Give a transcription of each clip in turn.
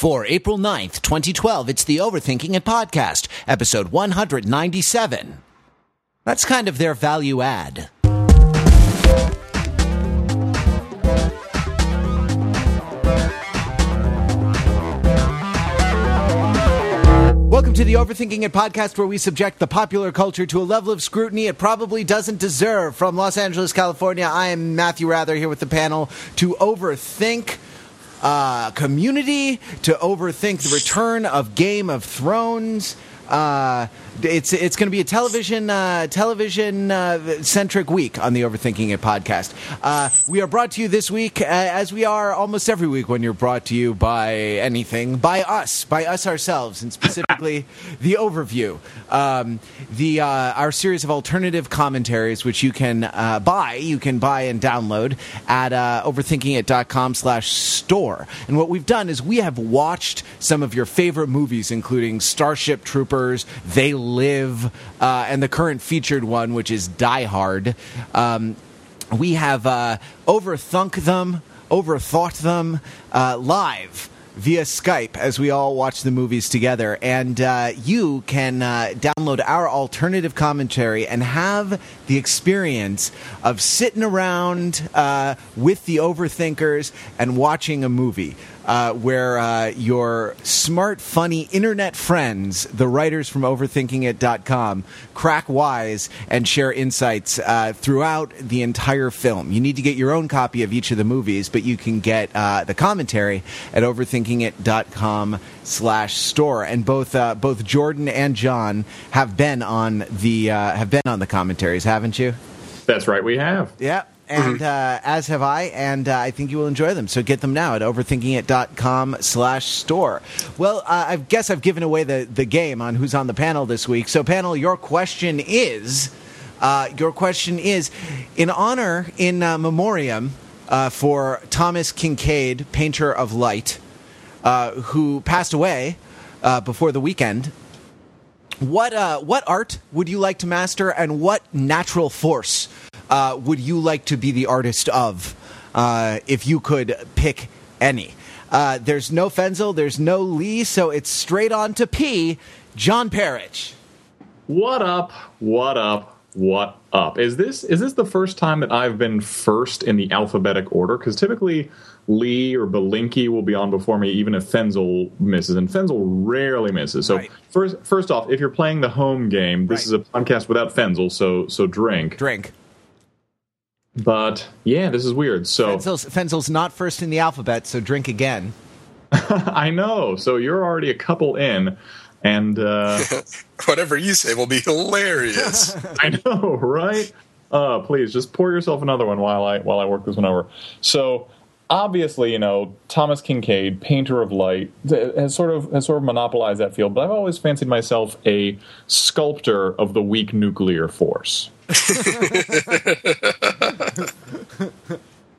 For April 9th, 2012, it's the Overthinking It podcast, episode 197. That's kind of their value add. Welcome to the Overthinking It podcast, where we subject the popular culture to a level of scrutiny it probably doesn't deserve. From Los Angeles, California, I am Matthew Wrather here with the panel to overthink uh, community, to overthink the return of Game of Thrones. Uh, it's it's going to be a television uh, television uh, centric week on the Overthinking It podcast. Uh, we are brought to you this week, uh, as we are almost every week when you're brought to you by anything, by us, by us ourselves, and specifically the overview, um, the uh, our series of alternative commentaries, which you can uh, buy, you can buy and download at uh, overthinkingit.com/store. And what we've done is we have watched some of your favorite movies, including Starship Troopers, They Live, uh, and the current featured one, which is Die Hard. Um, we have uh, overthunk them, overthought them uh, live via Skype as we all watch the movies together. And uh, you can uh, download our alternative commentary and have the experience of sitting around uh, with the overthinkers and watching a movie. Uh, where uh, your smart, funny internet friends, the writers from overthinkingit.com, crack wise and share insights uh, throughout the entire film. You need to get your own copy of each of the movies, but you can get uh, the commentary at overthinkingit.com slash store. And both uh, both Jordan and John have been on the uh, have been on the commentaries, haven't you? That's right, we have. Yeah. And uh, as have I, and uh, I think you will enjoy them. So get them now at overthinkingit.com slash store. Well, uh, I guess I've given away the, the game on who's on the panel this week. So, panel, your question is uh, your question is in honor, in uh, memoriam uh, for Thomas Kinkade, painter of light, who passed away before the weekend. What uh, what art would you like to master, and what natural force uh, would you like to be the artist of, uh, if you could pick any? Uh, there's no Fenzel, there's no Lee, so it's straight on to P. John Perich. What up? What up? What up? Is this is this the first time that I've been first in the alphabetic order? Because typically Lee or Belinkie will be on before me, even if Fenzel misses, and Fenzel rarely misses. So Right. first, first off, if you're playing the home game, this Right. is a podcast without Fenzel, so so drink. Drink. But yeah, this is weird. So Fenzel's, Fenzel's not first in the alphabet, so drink again. I know. So you're already a couple in, and uh, Whatever you say will be hilarious. I know, right? Uh, please just pour yourself another one while I while I work this one over. So obviously, you know, Thomas Kinkade, painter of light, has sort of has sort of monopolized that field. But I've always fancied myself a sculptor of the weak nuclear force.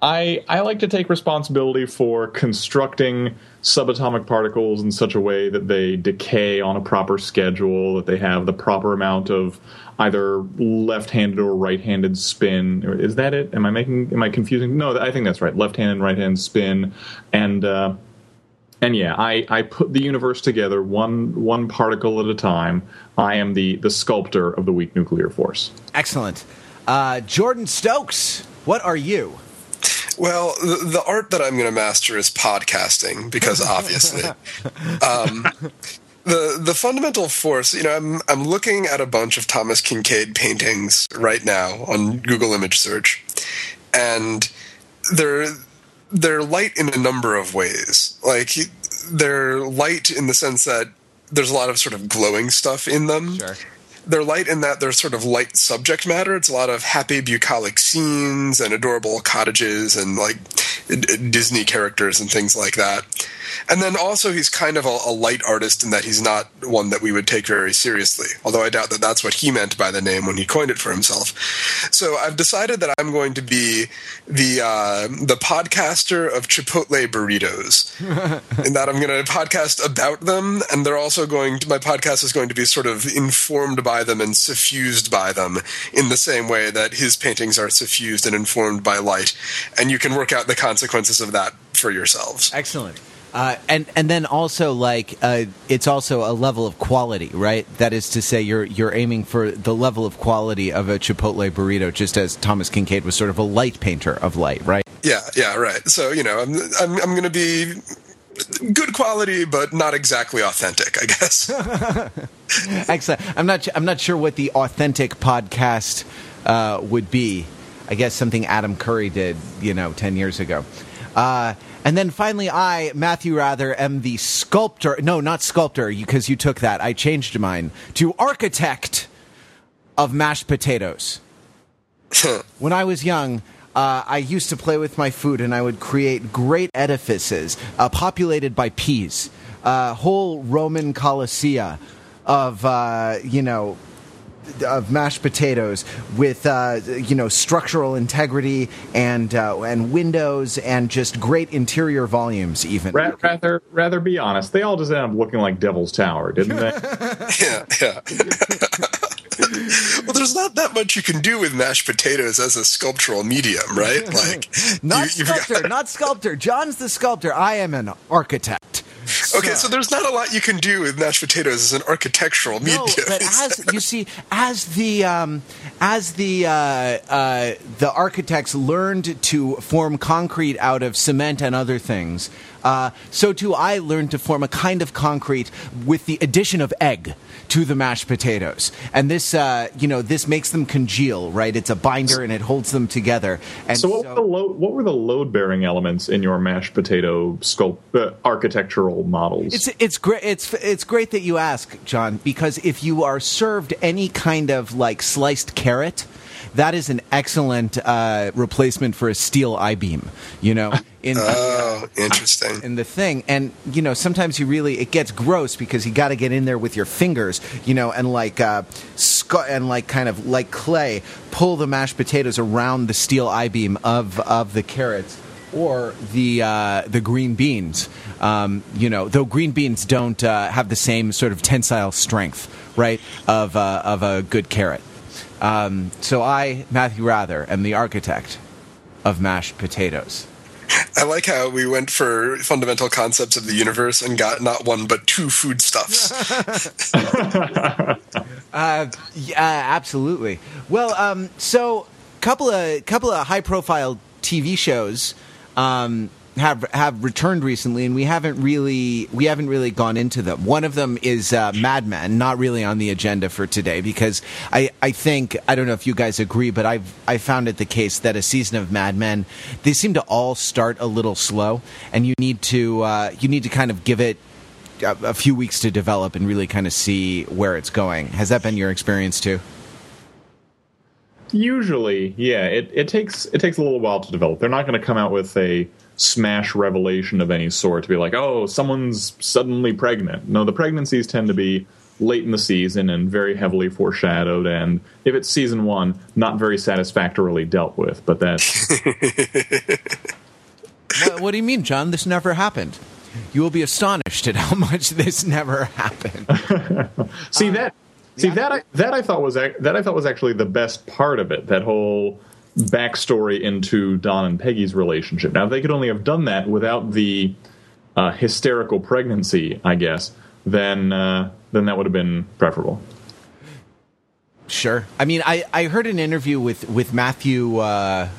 I I like to take responsibility for constructing subatomic particles in such a way that they decay on a proper schedule, that they have the proper amount of either left-handed or right-handed spin. Is that it? Am I making? Am I confusing? No, I think that's right. Left-handed, and right-handed spin, and uh, and yeah, I, I put the universe together one one particle at a time. I am the the sculptor of the weak nuclear force. Excellent. Uh, Jordan Stokes, what are you? well, the, the art that I'm going to master is podcasting because obviously, um, the the fundamental force. You know, I'm I'm looking at a bunch of Thomas Kinkade paintings right now on Google image search, and they're they're light in a number of ways. Like they're light in the sense that there's a lot of sort of glowing stuff in them. Sure. they're light in that they're sort of light subject matter. It's a lot of happy bucolic scenes and adorable cottages and like Disney characters and things like that. And then also he's kind of a, a light artist in that he's not one that we would take very seriously. Although I doubt that that's what he meant by the name when he coined it for himself. So I've decided that I'm going to be the uh, the podcaster of Chipotle burritos in that I'm going to podcast about them, and they're also going to, my podcast is going to be sort of informed by them and suffused by them in the same way that his paintings are suffused and informed by light. And you can work out the consequences of that for yourselves. Excellent. Uh, and and then also like uh, it's also a level of quality, right? That is to say, you're you're aiming for the level of quality of a Chipotle burrito, just as Thomas Kinkade was sort of a light painter of light, right? Yeah, yeah, right. So you know, I'm I'm, I'm going to be good quality, but not exactly authentic, I guess. Excellent. I'm not I'm not sure what the authentic podcast uh, would be. I guess something Adam Curry did, you know, ten years ago. Uh, and then finally, I, Matthew Wrather, am the sculptor. No, not sculptor, because you took that. I changed mine to architect of mashed potatoes. when I was young, uh, I used to play with my food and I would create great edifices uh, populated by peas, uh, whole Roman colossia of, uh, you know, of mashed potatoes with uh, you know structural integrity and uh, and windows and just great interior volumes. Even Ra- rather rather be honest, they all just ended up looking like Devil's Tower, didn't they? yeah, yeah. well, there's not that much you can do with mashed potatoes as a sculptural medium, right? Like, not you- sculptor, got- not sculptor. John's the sculptor. I am an architect. Okay, so there's not a lot you can do with mashed potatoes as an architectural medium. No, but as you see, as the um, as the uh, uh, the architects learned to form concrete out of cement and other things, uh, so too I learned to form a kind of concrete with the addition of egg to the mashed potatoes, and this uh, you know this makes them congeal, right? It's a binder and it holds them together. And So what were the load? What were the load bearing elements in your mashed potato sculpt uh, architectural models? It's it's great. It's it's great that you ask, John, because if you are served any kind of like sliced carrot, that is an excellent uh, replacement for a steel I beam. You know, in the, oh, interesting. in the thing, and you know, sometimes you really it gets gross because you got to get in there with your fingers, you know, and like uh, sc- and like kind of like clay, pull the mashed potatoes around the steel I beam of of the carrots or the uh, the green beans. Um, you know, though green beans don't uh, have the same sort of tensile strength, right, of uh, of a good carrot. Um, so I, Matthew Wrather, am the architect of mashed potatoes. I like how we went for fundamental concepts of the universe and got not one but two foodstuffs. Uh, yeah, absolutely. Well, um, so couple of couple of high profile TV shows um, have have returned recently, and we haven't really we haven't really gone into them. One of them is uh, Mad Men, not really on the agenda for today because I, I think I don't know if you guys agree, but I've I found it the case that a season of Mad Men they seem to all start a little slow, and you need to uh, you need to kind of give it a, a few weeks to develop and really kind of see where it's going. Has that been your experience too? Usually, yeah, it, it takes it takes a little while to develop. They're not going to come out with a smash revelation of any sort to be like, oh, someone's suddenly pregnant. No, the pregnancies tend to be late in the season and very heavily foreshadowed. And if it's season one, not very satisfactorily dealt with. But that's what, what do you mean, John? This never happened. You will be astonished at how much this never happened. see uh, that see that I, that I thought was that I thought was actually the best part of it. That whole backstory into Don and Peggy's relationship. Now, they could only have done that without the uh, hysterical pregnancy, I guess, then uh, then that would have been preferable. Sure. I mean, I, I heard an interview with with Matthew uh,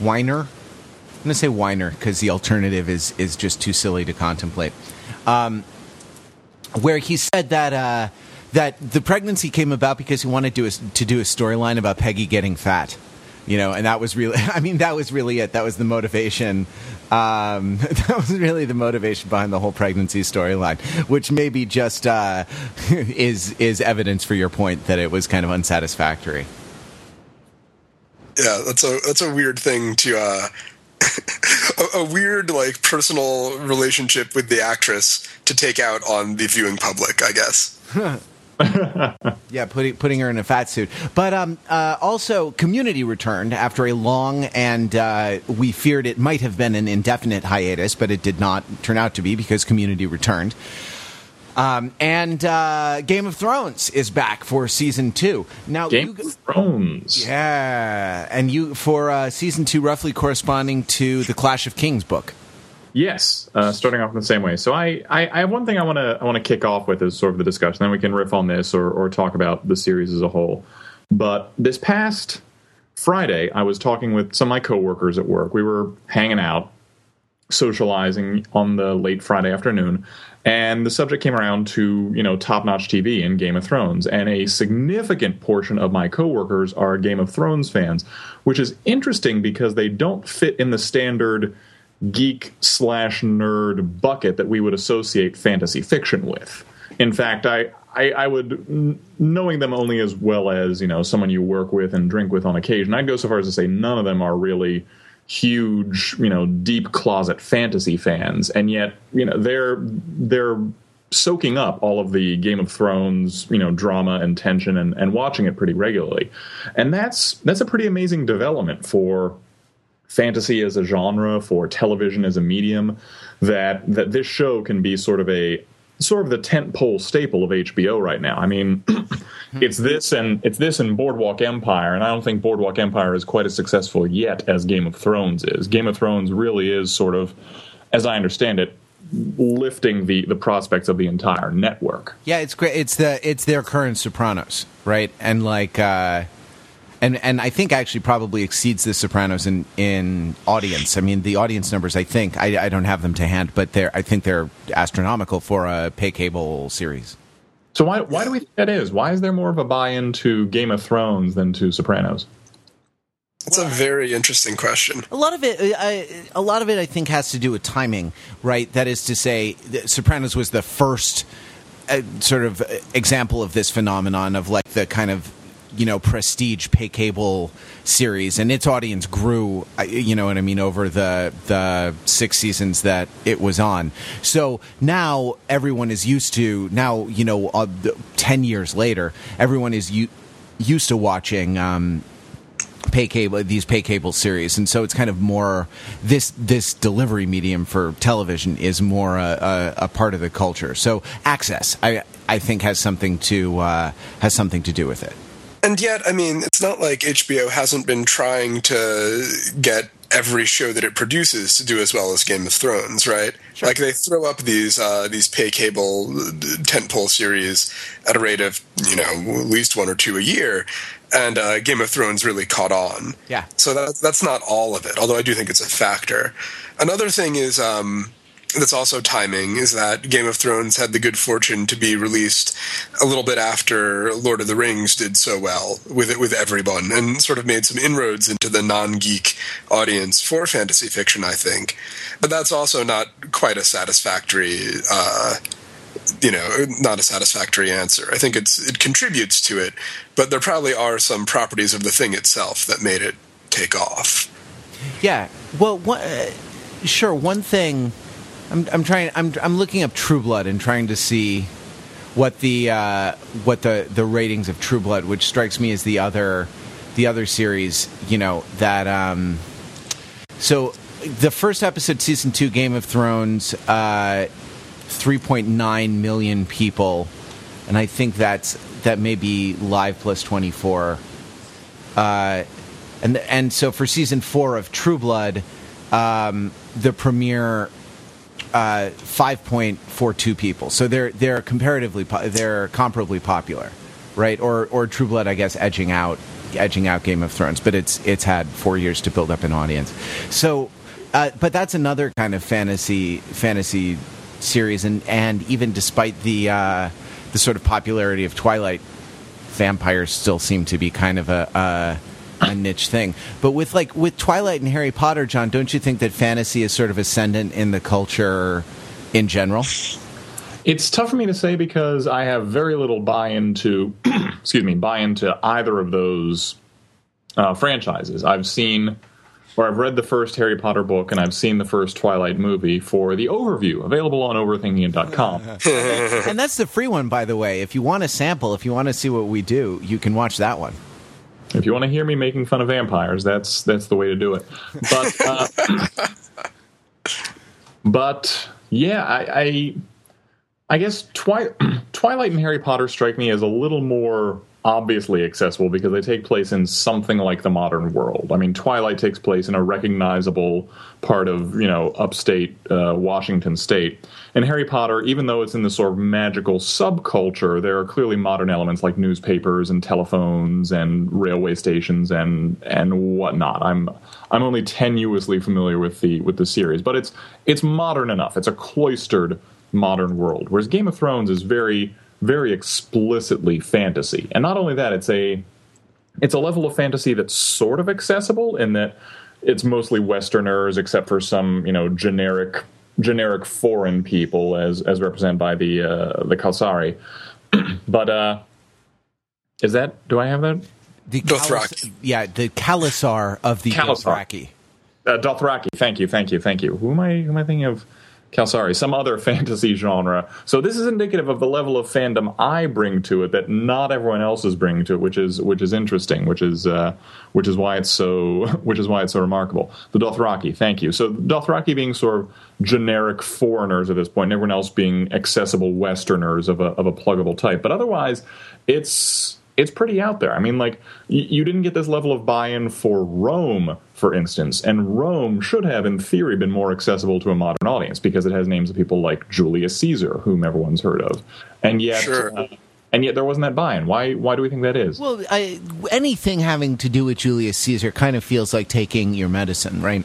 Weiner. I'm going to say Weiner because the alternative is is just too silly to contemplate. Um, where he said that uh, that the pregnancy came about because he wanted to do a, to do a storyline about Peggy getting fat. You know, and that was really, I mean, that was really it. That was the motivation. Um, that was really the motivation behind the whole pregnancy storyline, which maybe just uh, is is evidence for your point that it was kind of unsatisfactory. yeah, that's a that's a weird thing to uh a, a weird like personal relationship with the actress to take out on the viewing public, I guess. Yeah, putting putting her in a fat suit. But um, uh, also, Community returned after a long and uh, we feared it might have been an indefinite hiatus, but it did not turn out to be because Community returned. Um, and uh, Game of Thrones is back for season two. Now, Game you, of Thrones. yeah, and you for uh, season two, roughly corresponding to the Clash of Kings book. Yes, uh, starting off in the same way. So I, I, I have one thing I want to I want to kick off with is sort of the discussion. Then we can riff on this or, or talk about the series as a whole. But this past Friday, I was talking with some of my coworkers at work. We were hanging out, socializing on the late Friday afternoon, and the subject came around to you know top notch TV and Game of Thrones, and a significant portion of my coworkers are Game of Thrones fans, which is interesting because they don't fit in the standard geek slash nerd bucket that we would associate fantasy fiction with. In fact, I, I, I, would, knowing them only as well as you know someone you work with and drink with on occasion, I'd go so far as to say none of them are really huge, you know, deep closet fantasy fans, and yet you know they're they're soaking up all of the Game of Thrones, you know, drama and tension and, and watching it pretty regularly, and that's that's a pretty amazing development for fantasy as a genre, for television as a medium, that that this show can be sort of a sort of the tentpole staple of HBO right now. I mean, it's this and it's this and Boardwalk Empire, and I don't think Boardwalk Empire is quite as successful yet as Game of Thrones is. Game of Thrones really is sort of, as I understand it, lifting the the prospects of the entire network. Yeah, it's great. It's the it's their current Sopranos, right? And like. uh and and I think actually probably exceeds The Sopranos in in audience. I mean, the audience numbers. I think I, I don't have them to hand, but they're I think they're astronomical for a pay cable series. So why why do we think that is? Why is there more of a buy-in to Game of Thrones than to Sopranos? It's a very interesting question. A lot of it, I, a lot of it, I think, has to do with timing, right? That is to say, Sopranos was the first uh, sort of example of this phenomenon of like the kind of you know prestige pay cable series. And its audience grew you know what i mean over the the six seasons that it was on. So now everyone is used to now you know uh, 10 years later everyone is u- used to watching um, pay cable these pay cable series. And so it's kind of more this this delivery medium for television is more a, a, a part of the culture. So access i i think has something to uh, has something to do with it and yet, I mean, it's not like HBO hasn't been trying to get every show that it produces to do as well as Game of Thrones, right? Sure. Like they throw up these uh, these pay cable tentpole series at a rate of you know at least one or two a year, and uh, Game of Thrones really caught on. Yeah. So that that's not all of it, although I do think it's a factor. Another thing is. Um, that's also timing is that Game of Thrones had the good fortune to be released a little bit after Lord of the Rings did so well with it with everyone and sort of made some inroads into the non-geek audience for fantasy fiction I think. But that's also not quite a satisfactory uh, you know not a satisfactory answer. I think it's it contributes to it but there probably are some properties of the thing itself that made it take off. Yeah. Well what, uh, sure one thing I'm, I'm trying. I'm, I'm looking up True Blood and trying to see what the uh, what the, the ratings of True Blood, which strikes me as the other the other series, you know that. Um, so the first episode, season two, Game of Thrones, uh, three point nine million people, and I think that's that may be live plus twenty four. Uh, and and so for season four of True Blood, um, the premiere uh, 5.42 people. So they're they're comparatively po- they're comparably popular, right? Or or True Blood, I guess, edging out edging out Game of Thrones, but it's it's had four years to build up an audience. So, uh, but that's another kind of fantasy fantasy series, and and even despite the uh, the sort of popularity of Twilight, vampires still seem to be kind of a, a a niche thing. But with like with Twilight and Harry Potter, John, don't you think that fantasy is sort of ascendant in the culture in general? It's tough for me to say because I have very little buy into, excuse me, buy into either of those uh, franchises. I've seen, or I've read the first Harry Potter book, and I've seen the first Twilight movie for the overview, available on overthinking.com. and that's the free one, by the way. If you want a sample, if you want to see what we do, you can watch that one. If you want to hear me making fun of vampires, that's that's the way to do it. But uh, but yeah, I, I I, guess Twi- Twilight and Harry Potter strike me as a little more obviously accessible because they take place in something like the modern world. I mean, Twilight takes place in a recognizable part of you know upstate uh, Washington State, and Harry Potter, even though it's in this sort of magical subculture, there are clearly modern elements like newspapers and telephones and railway stations and and whatnot. I'm I'm only tenuously familiar with the with the series, but it's it's modern enough. It's a cloistered modern world, whereas Game of Thrones is very very explicitly fantasy. And not only that, it's a it's a level of fantasy that's sort of accessible in that it's mostly Westerners, except for some you know generic generic foreign people as as represented by the uh, the Kalsari. but uh, is that do I have that? The Dothraki. yeah, the Khalasar of the Khalasar. Dothraki. Uh, Dothraki. Thank you, thank you, thank you. Who am I? Who am I thinking of? Kalsari, some other fantasy genre. So this is indicative of the level of fandom I bring to it that not everyone else is bringing to it, which is which is interesting, which is uh, which is why it's so which is why it's so remarkable. The Dothraki, thank you. So Dothraki being sort of generic foreigners at this point, and everyone else being accessible Westerners of a of a pluggable type. But otherwise, it's it's pretty out there. I mean, like you didn't get this level of buy-in for Rome, for instance, and Rome should have, in theory, been more accessible to a modern audience because it has names of people like Julius Caesar, whom everyone's heard of, and yet. Sure. Uh, and yet there wasn't that buy-in. Why? Why do we think that is? Well, I, anything having to do with Julius Caesar kind of feels like taking your medicine, right?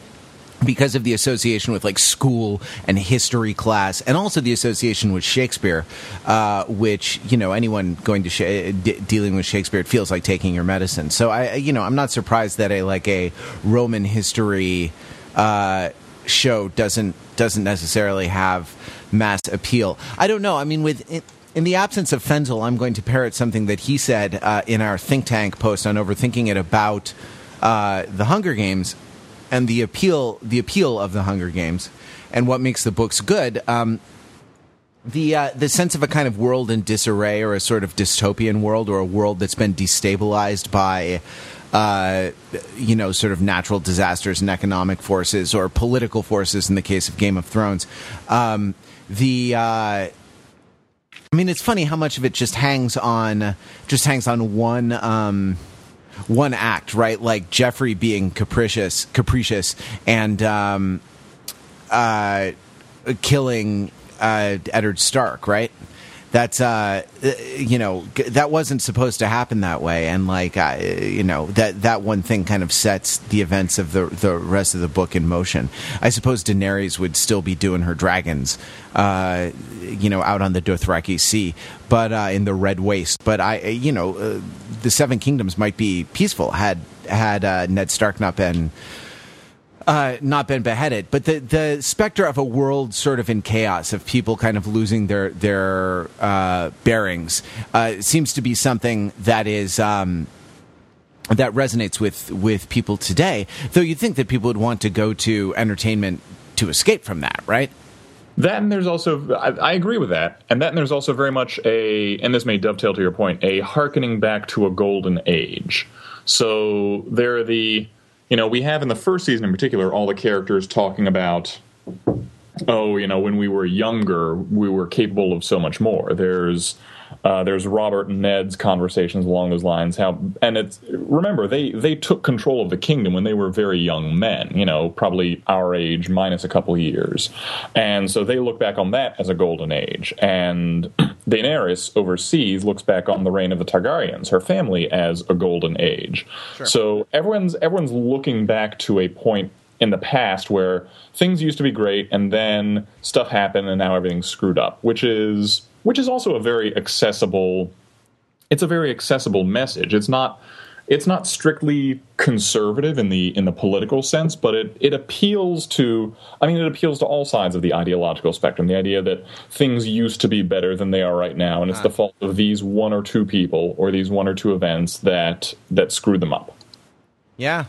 Because of the association with like school and history class, and also the association with Shakespeare, uh, which you know anyone going to sh- d- dealing with Shakespeare, it feels like taking your medicine. So I, you know, I'm not surprised that a like a Roman history uh, show doesn't doesn't necessarily have mass appeal. I don't know. I mean, with it, in the absence of Fenzel, I'm going to parrot something that he said uh, in our think tank post on overthinking it about uh, the Hunger Games and the appeal the appeal of the Hunger Games and what makes the books good. Um, the uh, the sense of a kind of world in disarray or a sort of dystopian world or a world that's been destabilized by uh, you know sort of natural disasters and economic forces or political forces in the case of Game of Thrones. Um, the uh, I mean, it's funny how much of it just hangs on just hangs on one. Um, one act, right? Like Joffrey being capricious, capricious, and um, uh, killing uh, Eddard Stark, right? That's uh, uh you know that wasn't supposed to happen that way, and like uh, you know that that one thing kind of sets the events of the the rest of the book in motion. I suppose Daenerys would still be doing her dragons, uh, you know, out on the Dothraki Sea, but uh, in the Red Waste. But I, you know, uh, the Seven Kingdoms might be peaceful had had uh, Ned Stark not been uh, not been beheaded, but the the specter of a world sort of in chaos, of people kind of losing their their uh, bearings, uh, seems to be something that is. Um, that resonates with, with people today, though you'd think that people would want to go to entertainment to escape from that, right? That and there's also, I, I, agree with that. And that and there's also very much a, and this may dovetail to your point, a harkening back to a golden age. So there are the, you know, we have in the first season in particular all the characters talking about, oh, you know, when we were younger, we were capable of so much more. There's uh, there's Robert and Ned's conversations along those lines. How and it's remember they they took control of the kingdom when they were very young men. You know, probably our age minus a couple years, and so they look back on that as a golden age. And Daenerys overseas looks back on the reign of the Targaryens, her family, as a golden age. Sure. So everyone's everyone's looking back to a point in the past where things used to be great and then stuff happened and now everything's screwed up, which is which is also a very accessible it's a very accessible message. It's not it's not strictly conservative in the in the political sense, but it it appeals to I mean it appeals to all sides of the ideological spectrum. The idea that things used to be better than they are right now, and it's the fault of these one or two people or these one or two events that that screwed them up. Yeah,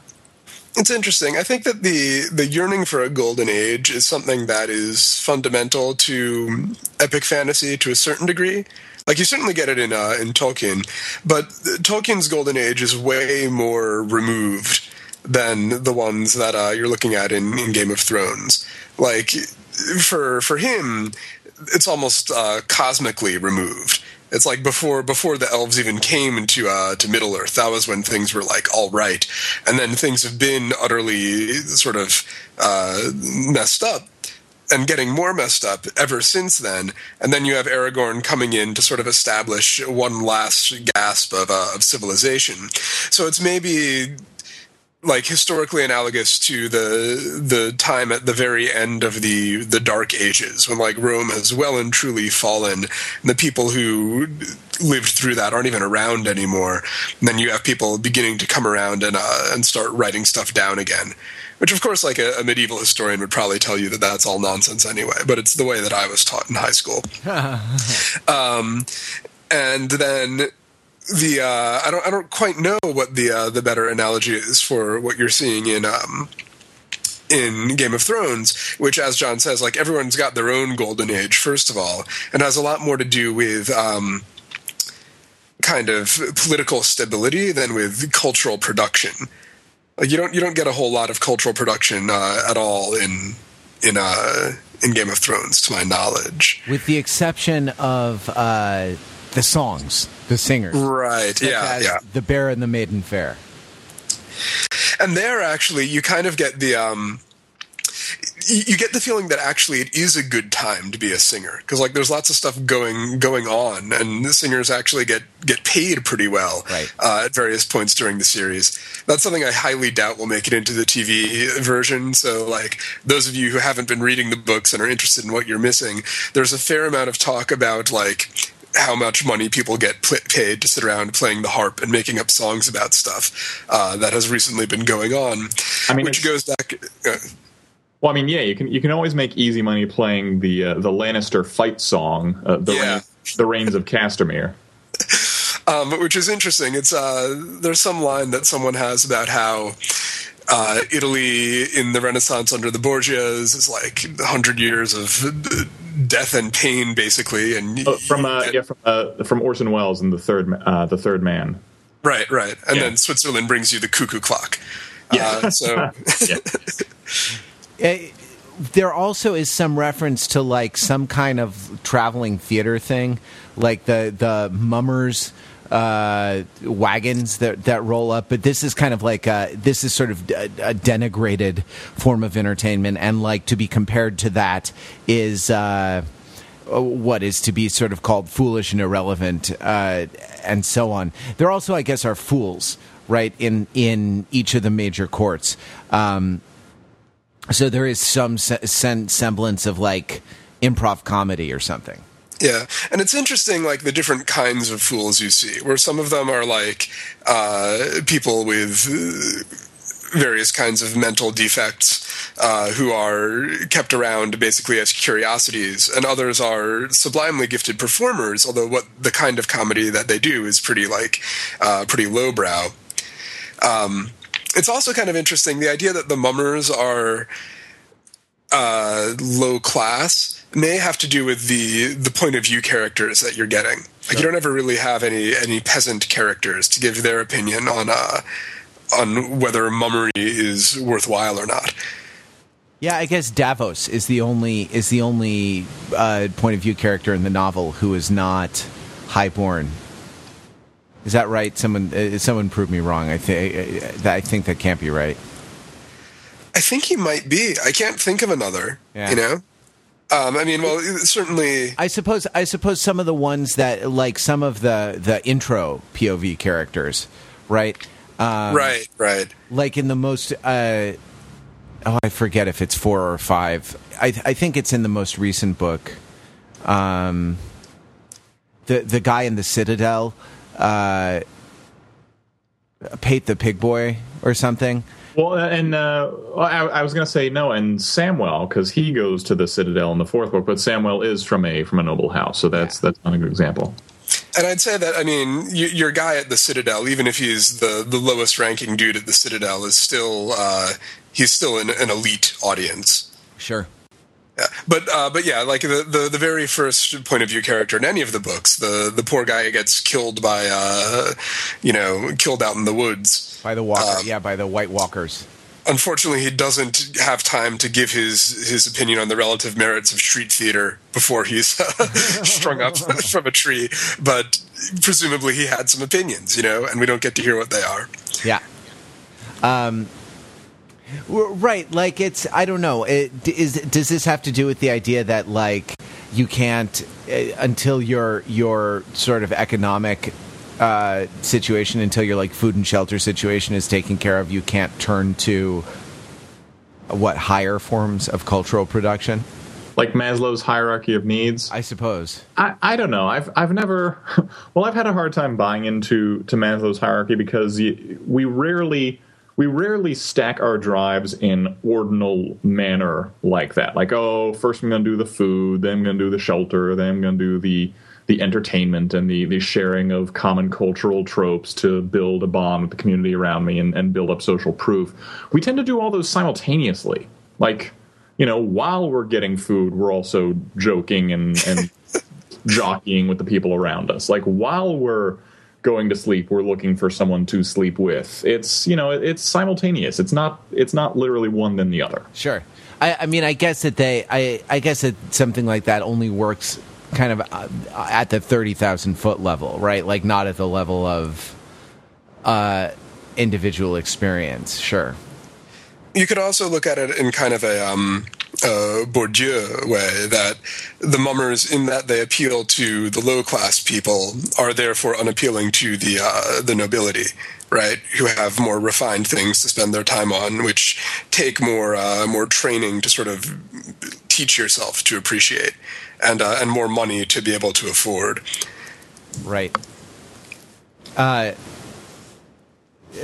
it's interesting. I think that the the yearning for a golden age is something that is fundamental to epic fantasy to a certain degree. Like you certainly get it in uh, in Tolkien, but Tolkien's golden age is way more removed than the ones that uh, you're looking at in, in Game of Thrones. Like for for him, it's almost uh, cosmically removed It's like before before the elves even came into uh, to Middle Earth. That was when things were like all right, and then things have been utterly sort of uh, messed up and getting more messed up ever since then. And then you have Aragorn coming in to sort of establish one last gasp of, uh, of civilization. So it's maybe like historically analogous to the the time at the very end of the the dark ages when like Rome has well and truly fallen and the people who lived through that aren't even around anymore. And then you have people beginning to come around and uh, and start writing stuff down again which of course like a, a, medieval historian would probably tell you that that's all nonsense anyway but it's the way that i was taught in high school. Um, and then the uh, I don't I don't quite know what the uh, the better analogy is for what you're seeing in um, in Game of Thrones, which, as John says, like everyone's got their own golden age, first of all, and has a lot more to do with um, kind of political stability than with cultural production. Like you don't you don't get a whole lot of cultural production uh, at all in in uh, in Game of Thrones, to my knowledge, with the exception of uh, the songs, the singers, right? Yeah, yeah. The Bear and the Maiden Fair. And there, actually, you kind of get the um, you get the feeling that actually it is a good time to be a singer because like there's lots of stuff going going on and the singers actually get get paid pretty well right. uh, at various points during the series that's something i highly doubt will make it into the tv version so like those of you who haven't been reading the books and are interested in what you're missing there's a fair amount of talk about like how much money people get paid to sit around playing the harp and making up songs about stuff uh, that has recently been going on. I mean, which goes back. Uh, well, I mean, yeah, you can you can always make easy money playing the uh, the Lannister fight song, uh, the yeah. the Rains of Castamere. Um, which is interesting. It's uh, there's some line that someone has about how uh, Italy in the Renaissance under the Borgias is like hundred years of death and pain, basically. And oh, from uh, yeah, from uh, from Orson Welles and the third uh, the third man. Right, right, and yeah. then Switzerland brings you the cuckoo clock. Yeah. Uh, so. Uh, there also is some reference to like some kind of traveling theater thing, like the the mummers uh, wagons that that roll up, but this is kind of like a, this is sort of a, a, denigrated form of entertainment, and like to be compared to that is uh, what is to be sort of called foolish and irrelevant, uh, and so on. There also, I guess, are fools right in in each of the major courts. Um, so there is some se- semblance of like improv comedy or something. Yeah, and it's interesting, like the different kinds of fools you see, where some of them are like uh, people with uh, various kinds of mental defects uh, who are kept around basically as curiosities, and others are sublimely gifted performers. Although what the kind of comedy that they do is pretty like uh, pretty lowbrow. Um, it's also kind of interesting the idea that the mummers are uh, low class may have to do with the the point of view characters that you're getting. Like you don't ever really have any any peasant characters to give their opinion on uh, on whether mummery is worthwhile or not. Yeah, I guess Davos is the only is the only uh, point of view character in the novel who is not highborn. Is that right? Someone uh, someone prove me wrong. I think uh, I think that can't be right. I think he might be. I can't think of another. Yeah. You know. Um, I mean, well, certainly. I suppose. I suppose some of the ones that, like some of the the intro POV characters, right? Um, right, right. Like in the most. Uh, oh, I forget if it's four or five. I, I think it's in the most recent book. Um, the the guy in the Citadel, uh, Pate the Pig Boy or something. Well, uh, and uh, I, I, was going to say no, and Samwell because he goes to the Citadel in the fourth book, but Samwell is from a from a noble house, so that's yeah. that's not a good example. And I'd say that I mean your guy at the Citadel, even if he's the the lowest ranking dude at the Citadel, is still uh, he's still an, an elite audience. Sure. Yeah, but uh, but yeah, like the, the, the very first point of view character in any of the books, the the poor guy gets killed by uh, you know killed out in the woods by the walker. Um, yeah, by the White Walkers. unfortunately, he doesn't have time to give his his opinion on the relative merits of street theater before he's uh, strung up from a tree. But presumably, he had some opinions, you know, and we don't get to hear what they are. Yeah. Um. Right, like it's I don't know. It, is does this have to do with the idea that like you can't uh, until your your sort of economic uh, situation until your like food and shelter situation is taken care of, you can't turn to what higher forms of cultural production? Like Maslow's hierarchy of needs, I suppose. I, I don't know. I've I've never. Well, I've had a hard time buying into to Maslow's hierarchy because we rarely we rarely stack our drives in ordinal manner like that. Like, oh, first I'm going to do the food, then I'm going to do the shelter, then I'm going to do the the entertainment and the the sharing of common cultural tropes to build a bond with the community around me and, and build up social proof. We tend to do all those simultaneously. Like, you know, while we're getting food, we're also joking and, and jockeying with the people around us. Like while we're going to sleep we're looking for someone to sleep with it's you know it's simultaneous it's not it's not literally one than the other sure i, I mean i guess that they I, I guess that something like that only works kind of uh, at the 30,000 foot level right? Like not at the level of uh individual experience sure. You could also look at it in kind of a um, Bourdieu way that the mummers, in that they appeal to the low class people, are therefore unappealing to the uh, the nobility, right? Who have more refined things to spend their time on, which take more uh, more training to sort of teach yourself to appreciate, and uh, and more money to be able to afford. Right. Uh,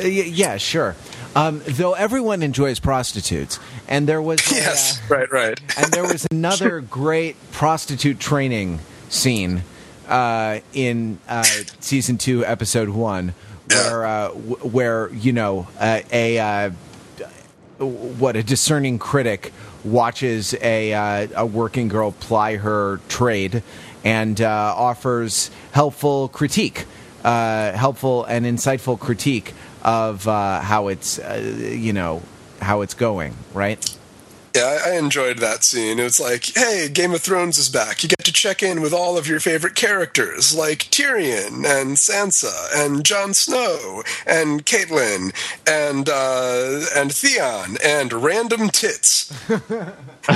yeah, sure. Um, though everyone enjoys prostitutes, and there was a, yes, uh, right, right, and there was another great prostitute training scene uh, in uh, season two, episode one, where uh, w- where you know a uh, what a discerning critic watches a uh, a working girl ply her trade and offers helpful critique, helpful and insightful critique of uh, how it's uh, you know how it's going, right? Yeah, I enjoyed that scene. It was like, hey, Game of Thrones is back. You get to check in with all of your favorite characters, like Tyrion and Sansa and Jon Snow and Catelyn and uh, and Theon and random tits.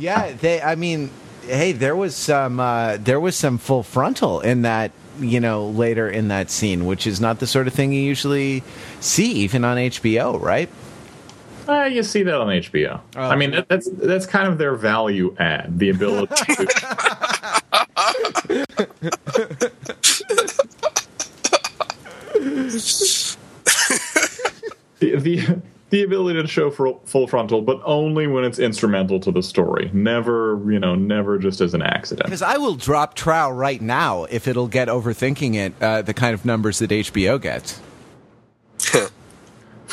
yeah, they. I mean, hey, there was some uh, there was some full frontal in that you know, later in that scene, which is not the sort of thing you usually see even on HBO, right? Uh, you see that on HBO. Oh. I mean, that, that's that's kind of their value add, the ability to. the, the the ability to show full frontal, but only when it's instrumental to the story. Never, you know, never just as an accident. Because I will drop Trow right now if it'll get overthinking it, uh, the kind of numbers that HBO gets.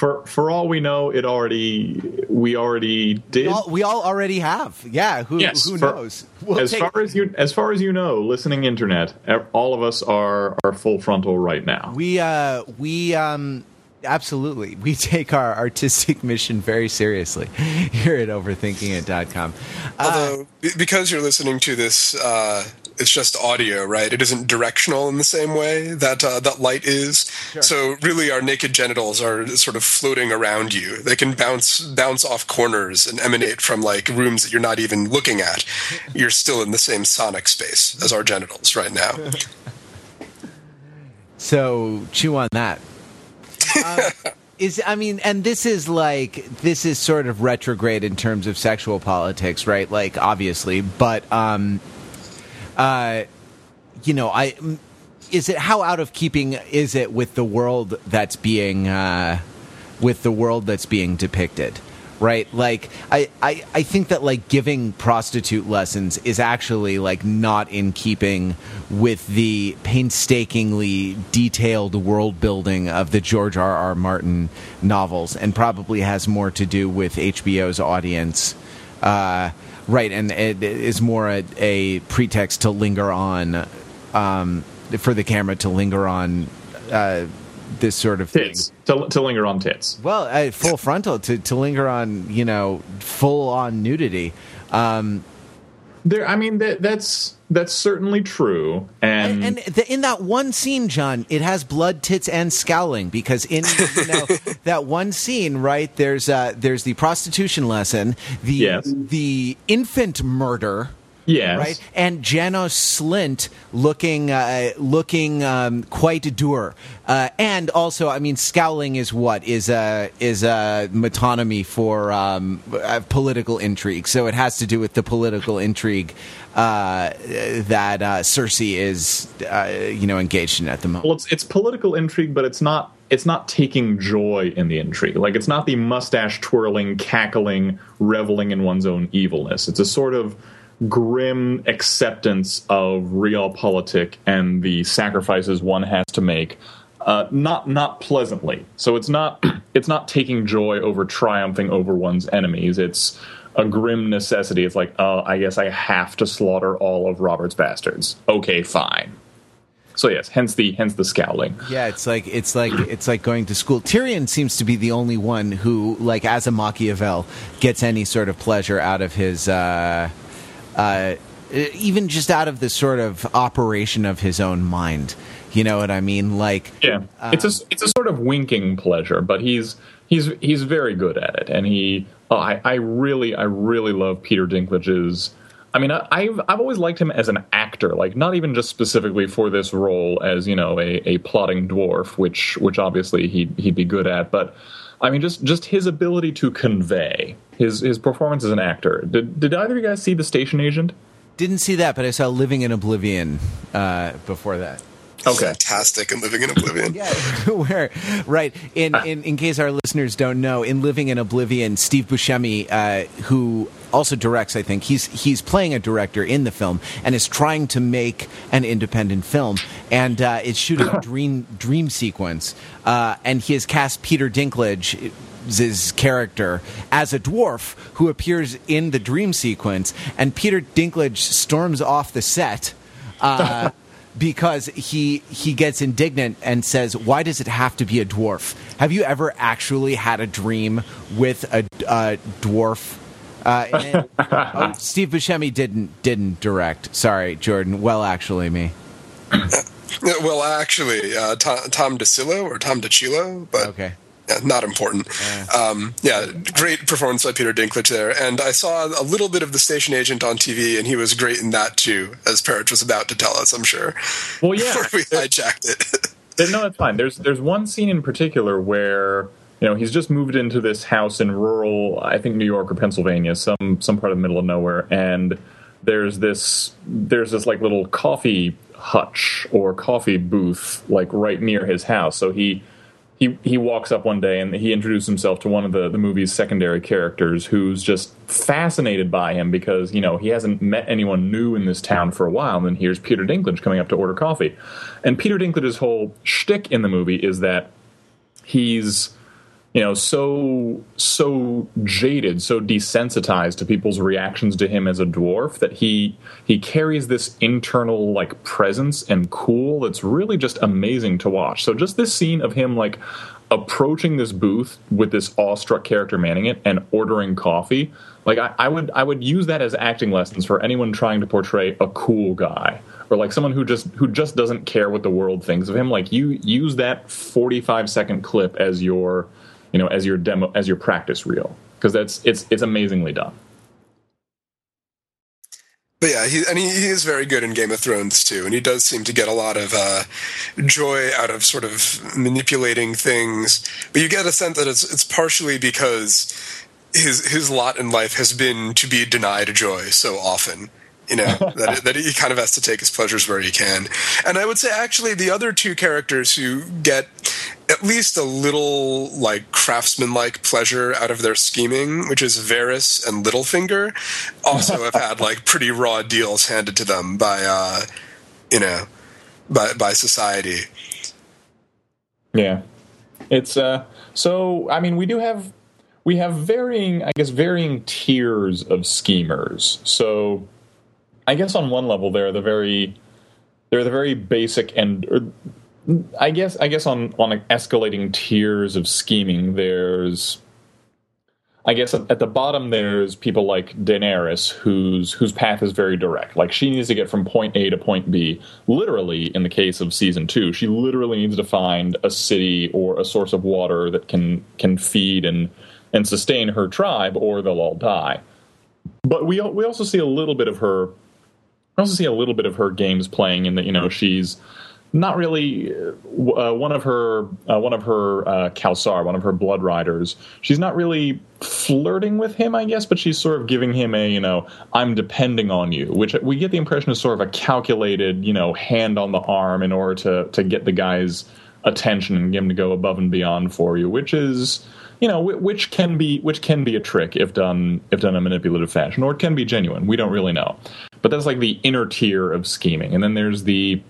For for all we know, it already we already did. We all, we all already have. Yeah. Who yes, who for, knows? We'll as take... far as you as far as you know, listening internet, all of us are are full frontal right now. We uh we um absolutely. We take our artistic mission very seriously here at overthinkingit.com. Uh, Although, because you're listening to this, uh, it's just audio, right? It isn't directional in the same way that uh, that light is. Sure. So really, our naked genitals are sort of floating around you. They can bounce bounce off corners and emanate from like rooms that you're not even looking at. You're still in the same sonic space as our genitals right now. so chew on that. Uh, is I mean, and this is like this is sort of retrograde in terms of sexual politics, right? Like obviously, but um, uh, you know, I is it how out of keeping is it with the world that's being uh, with the world that's being depicted? right? Like I, I, I think that like giving prostitute lessons is actually like not in keeping with the painstakingly detailed world building of the George R. R. Martin novels, and probably has more to do with HBO's audience. Uh, right, and it is more a, a pretext to linger on, um, for the camera to linger on uh, this sort of tits thing. to, to linger on tits. Well, uh, full frontal to to linger on you know full on nudity. Um, there, I mean that that's that's certainly true, and and, and the, in that one scene, John, it has blood, tits, and scowling because in you know that one scene, right? There's uh, there's the prostitution lesson, the Yes. the infant murder. Yes, Right, and Janos Slynt looking uh, looking um, quite dour, uh, and also, I mean, scowling is what is a is a metonymy for um, uh, political intrigue. So it has to do with the political intrigue uh, that uh, Cersei is, uh, you know, engaged in at the moment. Well, it's it's political intrigue, but it's not it's not taking joy in the intrigue. Like it's not the mustache twirling, cackling, reveling in one's own evilness. It's a sort of grim acceptance of realpolitik and the sacrifices one has to make. Uh, not not pleasantly. So it's not it's not taking joy over triumphing over one's enemies. It's a grim necessity. It's like, oh, I guess I have to slaughter all of Robert's bastards. Okay, fine. So yes, hence the hence the scowling. Yeah, it's like it's like it's like going to school. Tyrion seems to be the only one who, like as a Machiavel, gets any sort of pleasure out of his, uh, uh, even just out of the sort of operation of his own mind. You know what I mean? Like, Yeah, it's a it's a sort of winking pleasure, but he's he's he's very good at it, and he oh, I I really I really love Peter Dinklage's. I mean, I, I've I've always liked him as an actor, like not even just specifically for this role as you know a, a plotting dwarf, which which obviously he'd he'd be good at, but I mean just just his ability to convey his his performance as an actor. Did did either of you guys see The Station Agent? didn't see that, but I saw Living in Oblivion uh, before that. Okay, Fantastic and living in oblivion. Yeah, where right in, in in case our listeners don't know, in Living in Oblivion, Steve Buscemi, uh, who also directs, I think he's he's playing a director in the film and is trying to make an independent film, and uh, is shooting a dream dream sequence, uh, and he has cast Peter Dinklage. His character as a dwarf who appears in the dream sequence, and Peter Dinklage storms off the set uh, because he he gets indignant and says, "Why does it have to be a dwarf? Have you ever actually had a dream with a, a dwarf?" Uh, in it? oh, Steve Buscemi didn't didn't direct. Sorry, Jordan. Well, actually, me. Well, actually, uh, Tom, Tom DiCillo or Tom DiCillo, but Okay. Yeah, not important. Um, yeah, great performance by Peter Dinklage there. And I saw a little bit of the station agent on TV, and he was great in that too, as Perich was about to tell us, I'm sure. well, yeah, Before we hijacked it. No, it's fine. There's there's one scene in particular where you know he's just moved into this house in rural, I think New York or Pennsylvania, some some part of the middle of nowhere, and there's this there's this like little coffee hutch or coffee booth like right near his house. So he he he walks up one day and he introduces himself to one of the the movie's secondary characters who's just fascinated by him because you know he hasn't met anyone new in this town for a while. And then here's Peter Dinklage coming up to order coffee. And Peter Dinklage's whole shtick in the movie is that he's you know so so jaded so desensitized to people's reactions to him as a dwarf that he he carries this internal like presence and cool that's really just amazing to watch. So just this scene of him like approaching this booth with this awestruck character manning it and ordering coffee like I, I would i would use that as acting lessons for anyone trying to portray a cool guy or like someone who just who just doesn't care what the world thinks of him. Like you use that 45 second clip as your you know as your demo as your practice reel because that's it's it's amazingly done But yeah, he, and he, he is very good in Game of Thrones too, and he does seem to get a lot of uh, joy out of sort of manipulating things. But you get a sense that it's it's partially because his his lot in life has been to be denied a joy so often. You know that that he kind of has to take his pleasures where he can. And I would say actually the other two characters who get at least a little like craftsman-like pleasure out of their scheming, which is Varys and Littlefinger, also have had like pretty raw deals handed to them by uh, you know by by society. yeah. It's uh so i mean we do have we have varying i guess varying tiers of schemers. So i guess on one level they're the very they're the very basic and or I guess I guess on on escalating tiers of scheming, there's I guess at the bottom there's people like Daenerys, whose whose path is very direct. Like she needs to get from point A to point B. Literally, in the case of season two, she literally needs to find a city or a source of water that can can feed and and sustain her tribe, or they'll all die. But we we also see a little bit of her. We also see a little bit of her games playing in that you know she's not really uh, one of her uh, one of her uh, Khalasar, one of her blood riders. She's not really flirting with him, I guess, but she's sort of giving him a you know I'm depending on you, which we get the impression is sort of a calculated you know hand on the arm in order to to get the guy's attention and get him to go above and beyond for you, which is you know which can be which can be a trick if done if done in a manipulative fashion, or it can be genuine. We don't really know. But that's like the inner tier of scheming, and then there's the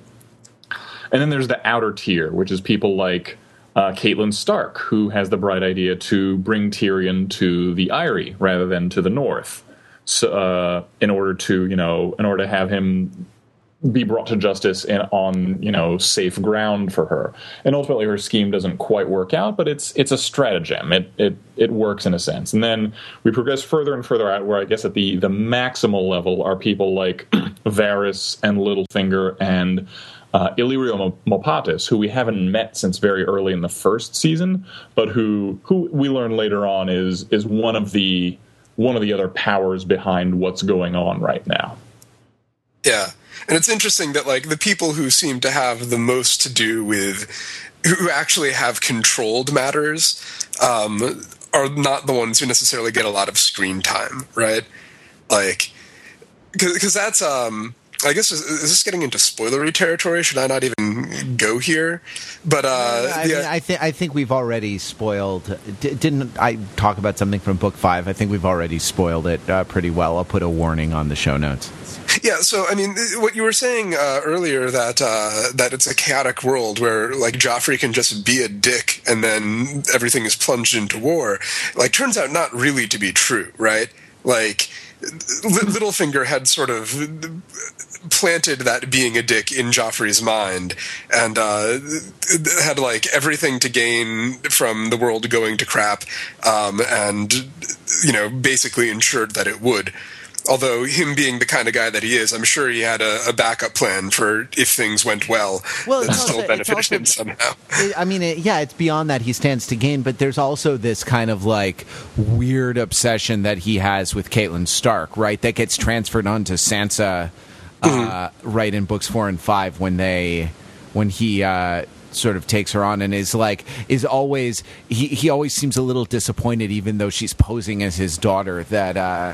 and then there's the outer tier, which is people like uh, Stark, who has the bright idea to bring Tyrion to the Eyrie rather than to the north, so, uh, in order to you know, in order to have him be brought to justice on you know safe ground for her. And ultimately, her scheme doesn't quite work out, but it's it's a stratagem. It it it works in a sense. And then we progress further and further out, where I guess at the the maximal level are people like Varys and Littlefinger and uh, Illyrio Mopatis, who we haven't met since very early in the first season, but who who we learn later on is is one of the one of the other powers behind what's going on right now. Yeah, and it's interesting that like the people who seem to have the most to do with who actually have controlled matters um, are not the ones who necessarily get a lot of screen time, right? Like, because that's um I guess is, is, this getting into spoilery territory? Should I not even go here? But uh, I, yeah. I think I think we've already spoiled. D- didn't I talk about something from book five? I think we've already spoiled it uh, pretty well. I'll put a warning on the show notes. Yeah, so I mean, what you were saying uh, earlier that uh, that it's a chaotic world where like Joffrey can just be a dick and then everything is plunged into war. Like, turns out not really to be true, right? Like Littlefinger had sort of planted that being a dick in Joffrey's mind and uh, had like everything to gain from the world going to crap um, and you know basically ensured that it would although him being the kind of guy that he is, I'm sure he had a, a backup plan for if things went well. Well, that still benefited also, him somehow. It, I mean, it, yeah, it's beyond that he stands to gain, but there's also this kind of like weird obsession that he has with Catelyn Stark, right? That gets transferred onto Sansa uh, right in books four and five when they when he uh, sort of takes her on and is like is always he he always seems a little disappointed even though she's posing as his daughter that uh,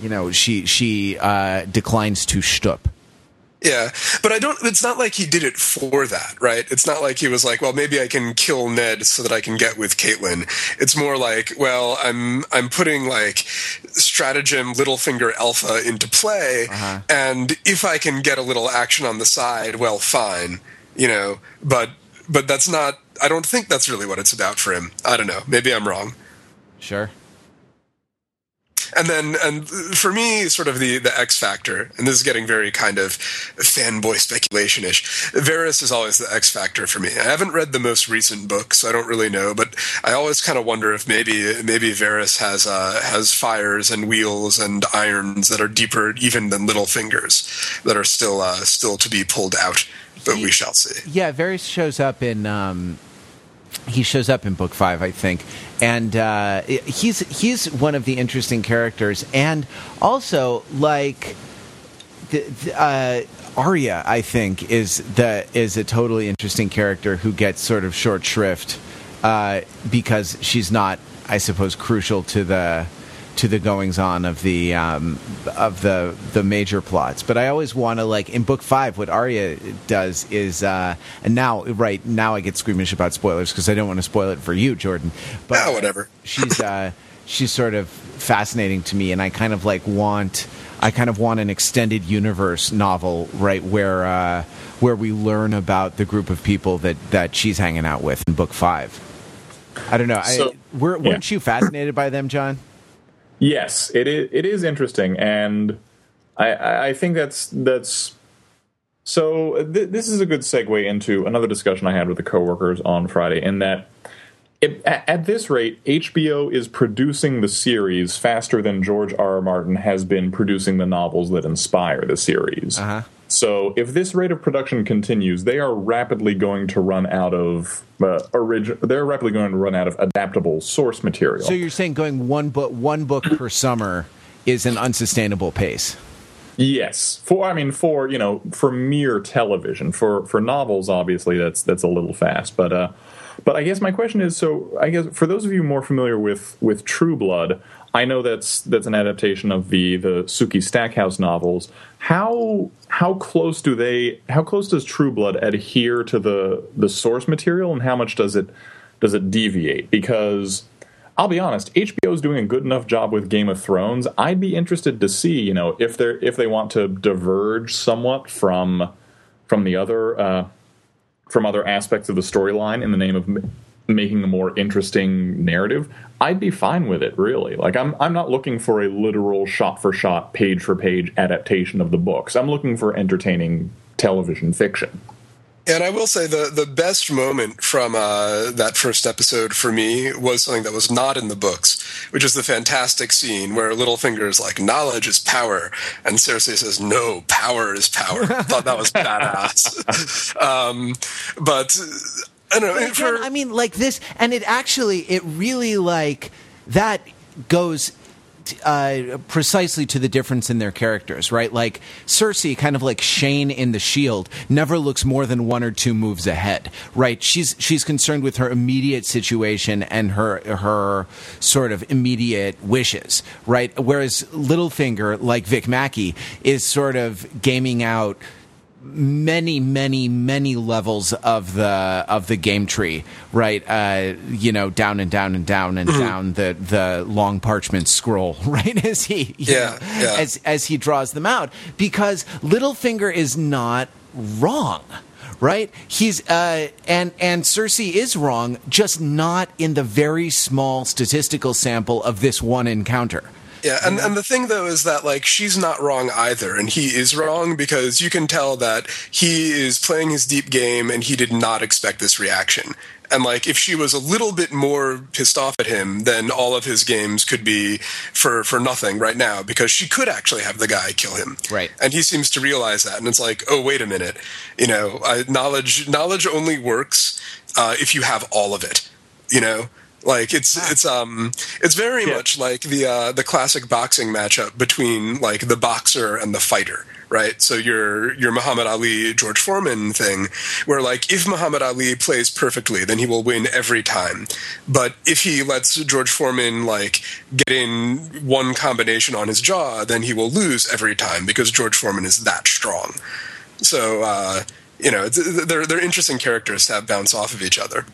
you know she she uh, declines to stoop. Yeah, but I don't. It's not like he did it for that, right? It's not like he was like, "Well, maybe I can kill Ned so that I can get with Catelyn." It's more like, "Well, I'm I'm putting like stratagem Littlefinger Alpha into play, uh-huh. and if I can get a little action on the side, well, fine, you know." But but that's not. I don't think that's really what it's about for him. I don't know. Maybe I'm wrong. Sure and then and for me sort of the the x factor and this is getting very kind of fanboy speculation ish Varys is always the x factor for me. I haven't read the most recent book so i don't really know but i always kind of wonder if maybe maybe Varys has uh, has fires and wheels and irons that are deeper even than Littlefinger's that are still uh, still to be pulled out but he, we shall see. yeah Varys shows up in um he shows up in book five, I think, and uh, he's he's one of the interesting characters, and also like the, the, uh, Arya, I think is the is a totally interesting character who gets sort of short shrift uh, because she's not, I suppose, crucial to the to the goings on of the um, of the the major plots. But I always want to like in book five, what Arya does is, uh, and now right now I get squeamish about spoilers because I don't want to spoil it for you, Jordan. But yeah, whatever. she's uh, she's sort of fascinating to me, and I kind of like want I kind of want an extended universe novel, right where. Uh, where we learn about the group of people that, that she's hanging out with in book five. I don't know. So, I, were, not yeah. you fascinated by them, John? Yes, it is. It is interesting, and I, I think that's that's So th- this is a good segue into another discussion I had with the coworkers on Friday, in that it, at this rate, HBO is producing the series faster than George R. R. Martin has been producing the novels that inspire the series. Uh-huh. So, if this rate of production continues, they are rapidly going to run out of uh. They're rapidly going to run out of adaptable source material. So you're saying going one book one book per summer is an unsustainable pace. Yes, for I mean for you know for mere television for for novels obviously that's that's a little fast, but uh, but I guess my question is so I guess for those of you more familiar with with True Blood, I know that's that's an adaptation of the the Sookie Stackhouse novels. How how close do they how close does True Blood adhere to the the source material and how much does it does it deviate? Because I'll be honest, HBO is doing a good enough job with Game of Thrones. I'd be interested to see, you know, if they're if they want to diverge somewhat from from the other uh, from other aspects of the storyline in the name of making a more interesting narrative, I'd be fine with it. Really, like I'm I'm not looking for a literal shot for shot, page for page adaptation of the books. I'm looking for entertaining television fiction. And I will say the the best moment from uh, that first episode for me was something that was not in the books, which is the fantastic scene where Littlefinger is like, "Knowledge is power," and Cersei says, "No, power is power." I thought that was badass. um, but I don't know. Again, for- I mean, like this, and it actually, it really like that goes uh, precisely to the difference in their characters, right? Like Cersei, kind of like Shane in The Shield, never looks more than one or two moves ahead, right? She's she's concerned with her immediate situation and her her sort of immediate wishes, right? Whereas Littlefinger, like Vic Mackey, is sort of gaming out many many many levels of the of the game tree right? Uh you know down and down and down and down the the long parchment scroll right? As he Yeah, know, yeah. as as he draws them out. Because Littlefinger is not wrong right? He's uh and and Cersei is wrong just not in the very small statistical sample of this one encounter Yeah, and, and the thing though is that like she's not wrong either, and he is wrong because you can tell that he is playing his deep game and he did not expect this reaction. And like if she was a little bit more pissed off at him, then all of his games could be for for nothing right now because she could actually have the guy kill him. Right. And he seems to realize that, and it's like, oh wait a minute, you know, uh, knowledge knowledge only works uh, if you have all of it. You know, like it's it's um it's very Yeah. much like the uh, the classic boxing matchup between like the boxer and the fighter, right? So your your Muhammad Ali George Foreman thing, where like if Muhammad Ali plays perfectly, then he will win every time. But if he lets George Foreman like get in one combination on his jaw, then he will lose every time because George Foreman is that strong. So uh, you know, it's, they're they're interesting characters to bounce off of each other.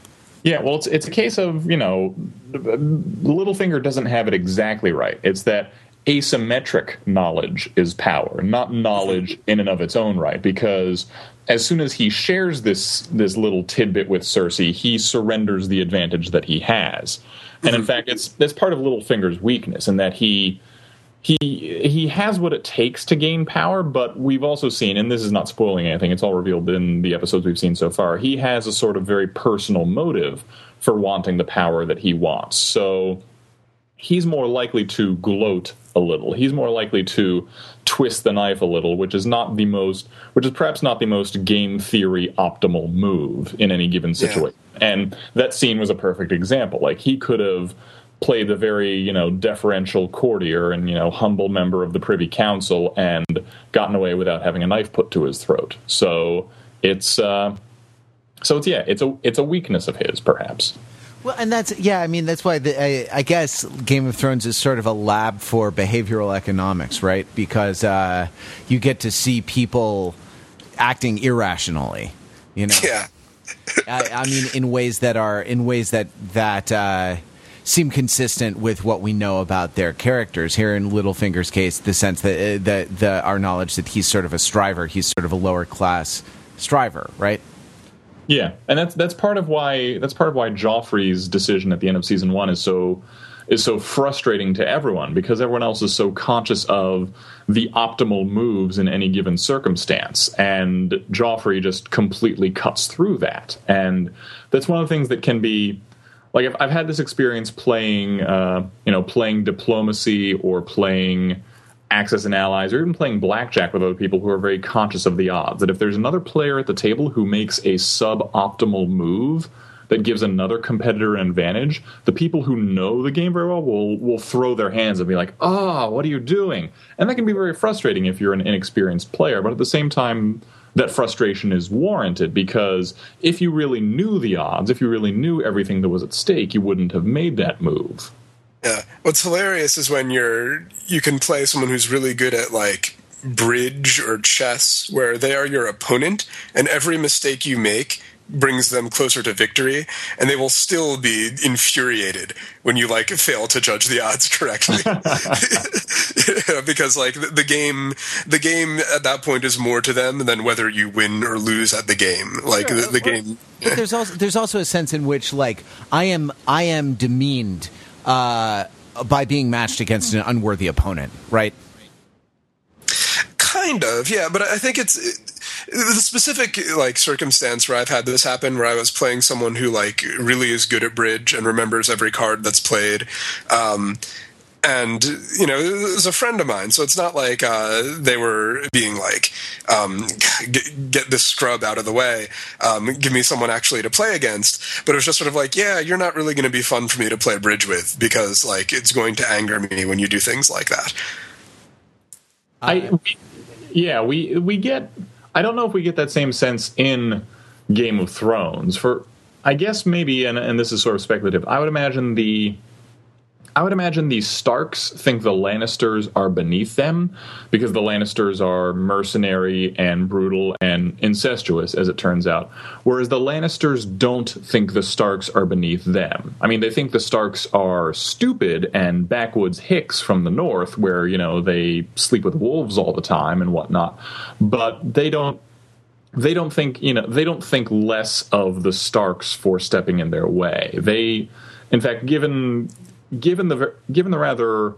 Yeah, well, it's it's a case of you know, Littlefinger doesn't have it exactly right. It's that asymmetric knowledge is power, not knowledge in and of its own right. Because as soon as he shares this this little tidbit with Cersei, he surrenders the advantage that he has. And in fact, it's that's part of Littlefinger's weakness in that he he he has what it takes to gain power, but we've also seen, and this is not spoiling anything, it's all revealed in the episodes we've seen so far. He has a sort of very personal motive for wanting the power that he wants. So he's more likely to gloat a little. He's more likely to twist the knife a little, which is not the most, which is perhaps not the most game theory optimal move in any given situation. And that scene was a perfect example. Like he could have played the very, you know, deferential courtier and, you know, humble member of the Privy Council and gotten away without having a knife put to his throat. So it's uh so it's yeah, it's a it's a weakness of his, perhaps. Well, and that's yeah. I mean, that's why the, I, I guess Game of Thrones is sort of a lab for behavioral economics, right? Because uh, you get to see people acting irrationally. You know, Yeah. I, I mean, in ways that are in ways that that uh, seem consistent with what we know about their characters. Here in Littlefinger's case, the sense that uh, the the our knowledge that he's sort of a striver, he's sort of a lower class striver, right? Yeah, and that's that's part of why that's part of why Joffrey's decision at the end of season one is so is so frustrating to everyone because everyone else is so conscious of the optimal moves in any given circumstance. And Joffrey just completely cuts through that. And that's one of the things that can be like I've, I've had this experience playing, uh, you know, playing diplomacy or playing Axis and Allies, or even playing blackjack with other people who are very conscious of the odds. That if there's another player at the table who makes a suboptimal move that gives another competitor an advantage, the people who know the game very well will will throw their hands and be like, "Ah, oh, what are you doing?" And that can be very frustrating if you're an inexperienced player. But at the same time, that frustration is warranted because if you really knew the odds, if you really knew everything that was at stake, you wouldn't have made that move. Yeah. What's hilarious is when you're you can play someone who's really good at like bridge or chess where they are your opponent and every mistake you make brings them closer to victory and they will still be infuriated when you like fail to judge the odds correctly. Because like the game the game at that point is more to them than whether you win or lose at the game. Like sure, the, the game there's also there's also a sense in which like i am i am demeaned uh, by being matched against an unworthy opponent right? Kind of yeah but i think it's it, the specific like circumstance where I've had this happen, where I was playing someone who like really is good at bridge and remembers every card that's played. Um, and you know it was a friend of mine so it's not like uh, they were being like um, get, get, this scrub out of the way um, give me someone actually to play against but it was just sort of like yeah you're not really going to be fun for me to play bridge with because like it's going to anger me when you do things like that i yeah we we get I don't know if we get that same sense in Game of Thrones. For I guess maybe, and, and this is sort of speculative. I would imagine the I would imagine the Starks think the Lannisters are beneath them because the Lannisters are mercenary and brutal and incestuous, as it turns out. Whereas the Lannisters don't think the Starks are beneath them. I mean, they think the Starks are stupid and backwoods hicks from the north, where, you know, they sleep with wolves all the time and whatnot. But they don't they don't think you know they don't think less of the Starks for stepping in their way. They, in fact, given given the given the rather,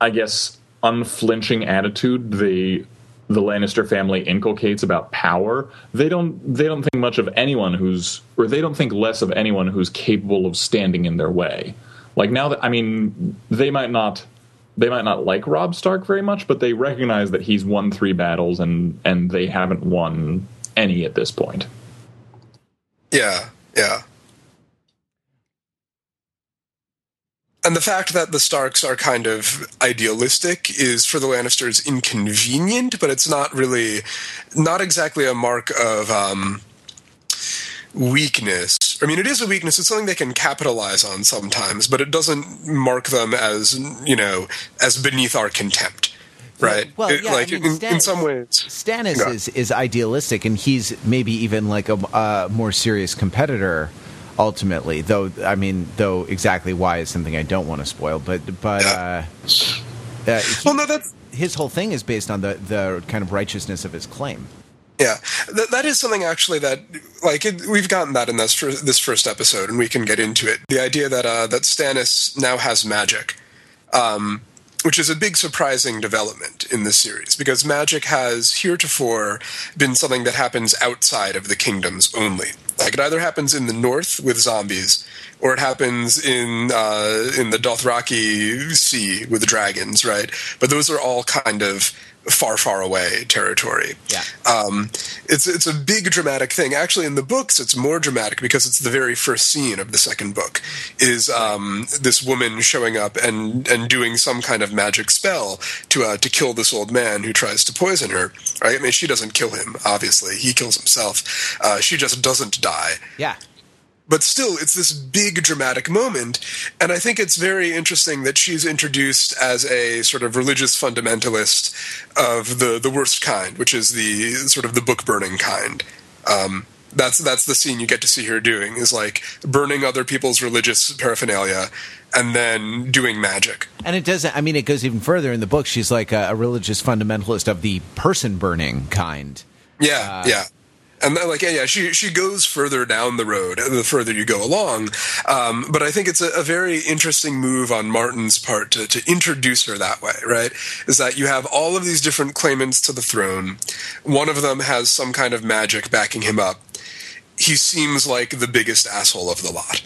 I guess, unflinching attitude the the Lannister family inculcates about power, they don't they don't think much of anyone who's or they don't think less of anyone who's capable of standing in their way. Like now that I mean, they might not they might not like Robb Stark very much, but they recognize that he's won three battles and and they haven't won any at this point. Yeah, yeah. And the fact that the Starks are kind of idealistic is for the Lannisters inconvenient, but it's not really, not exactly a mark of um, weakness. I mean, it is a weakness. It's something they can capitalize on sometimes, but it doesn't mark them as, you know, as beneath our contempt. Right. Well, yeah, like I mean, in, in, some ways, Stannis yeah. is, is idealistic, and he's maybe even like a, a more serious competitor ultimately. Though I mean, though exactly why is something I don't want to spoil. But but uh, uh, he, well, no, that's his whole thing is based on the the kind of righteousness of his claim. Yeah, that, that is something actually that like it, we've gotten that in this this first episode, and we can get into it. The idea that uh, that Stannis now has magic. Um, which is a big surprising development in this series because magic has heretofore been something that happens outside of the kingdoms only. Like it either happens in the north with zombies, or it happens in uh, in the Dothraki Sea with the dragons, right? But those are all kind of far, far away territory. Yeah. Um, it's it's a big dramatic thing. Actually, in the books, it's more dramatic because it's the very first scene of the second book is um, this woman showing up and and doing some kind of magic spell to uh, to kill this old man who tries to poison her. Right? I mean, she doesn't kill him. Obviously, he kills himself. Uh, she just doesn't die. Yeah but still it's this big dramatic moment. And i think it's very interesting that she's introduced as a sort of religious fundamentalist of the the worst kind which is the sort of the book burning kind. Um, that's that's the scene you get to see her doing is like burning other people's religious paraphernalia and then doing magic. And it doesn't i mean it goes even further in the book. She's like a, a religious fundamentalist of the person burning kind. Yeah uh, yeah and then, like yeah, she she goes further down the road the further you go along. Um, but I think it's a, a, very interesting move on Martin's part to to introduce her that way. Right? Is that you have all of these different claimants to the throne. One of them has some kind of magic backing him up. He seems like the biggest asshole of the lot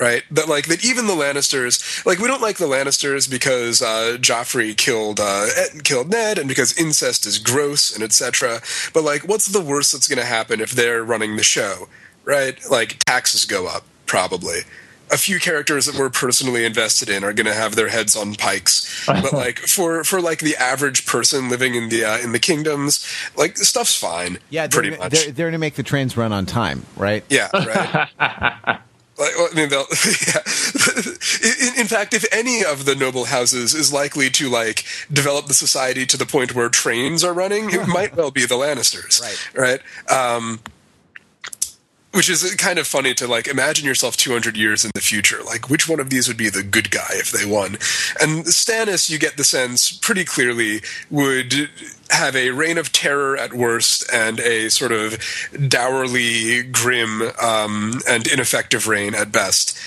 right? That like that even the Lannisters, like we don't like the Lannisters because uh, Joffrey killed uh, killed Ned, and because incest is gross and etc. But like, what's the worst that's going to happen if they're running the show, right? Like taxes go up probably. A few characters that we're personally invested in are going to have their heads on pikes, but like for for like the average person living in the uh, in the kingdoms, like stuff's fine. Yeah, pretty they're, much. They're, they're going to make the trains run on time, right? Yeah, right. Like, I mean, yeah. in, in, fact, if any of the noble houses is likely to like develop the society to the point where trains are running, it might well be the Lannisters, right? Right. Um, which is kind of funny to like imagine yourself 200 years in the future. Like which one of these would be the good guy if they won? And stannis you get the sense pretty clearly would have a reign of terror at worst and a sort of dourly grim um, and ineffective reign at best.